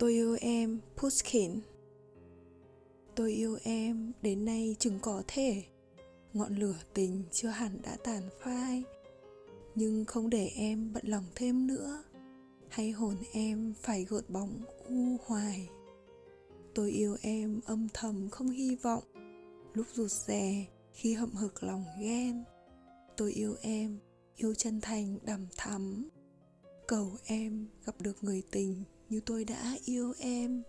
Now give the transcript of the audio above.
Tôi yêu em, Pushkin. Tôi yêu em đến nay chừng có thể. Ngọn lửa tình chưa hẳn đã tàn phai Nhưng không để em bận lòng thêm nữa. Hay hồn em phải gợt bóng u hoài. Tôi yêu em âm thầm không hy vọng. Lúc rụt rè khi hậm hực lòng ghen. Tôi yêu em, yêu chân thành đằm thắm. Cầu em gặp được người tình như tôi đã yêu em.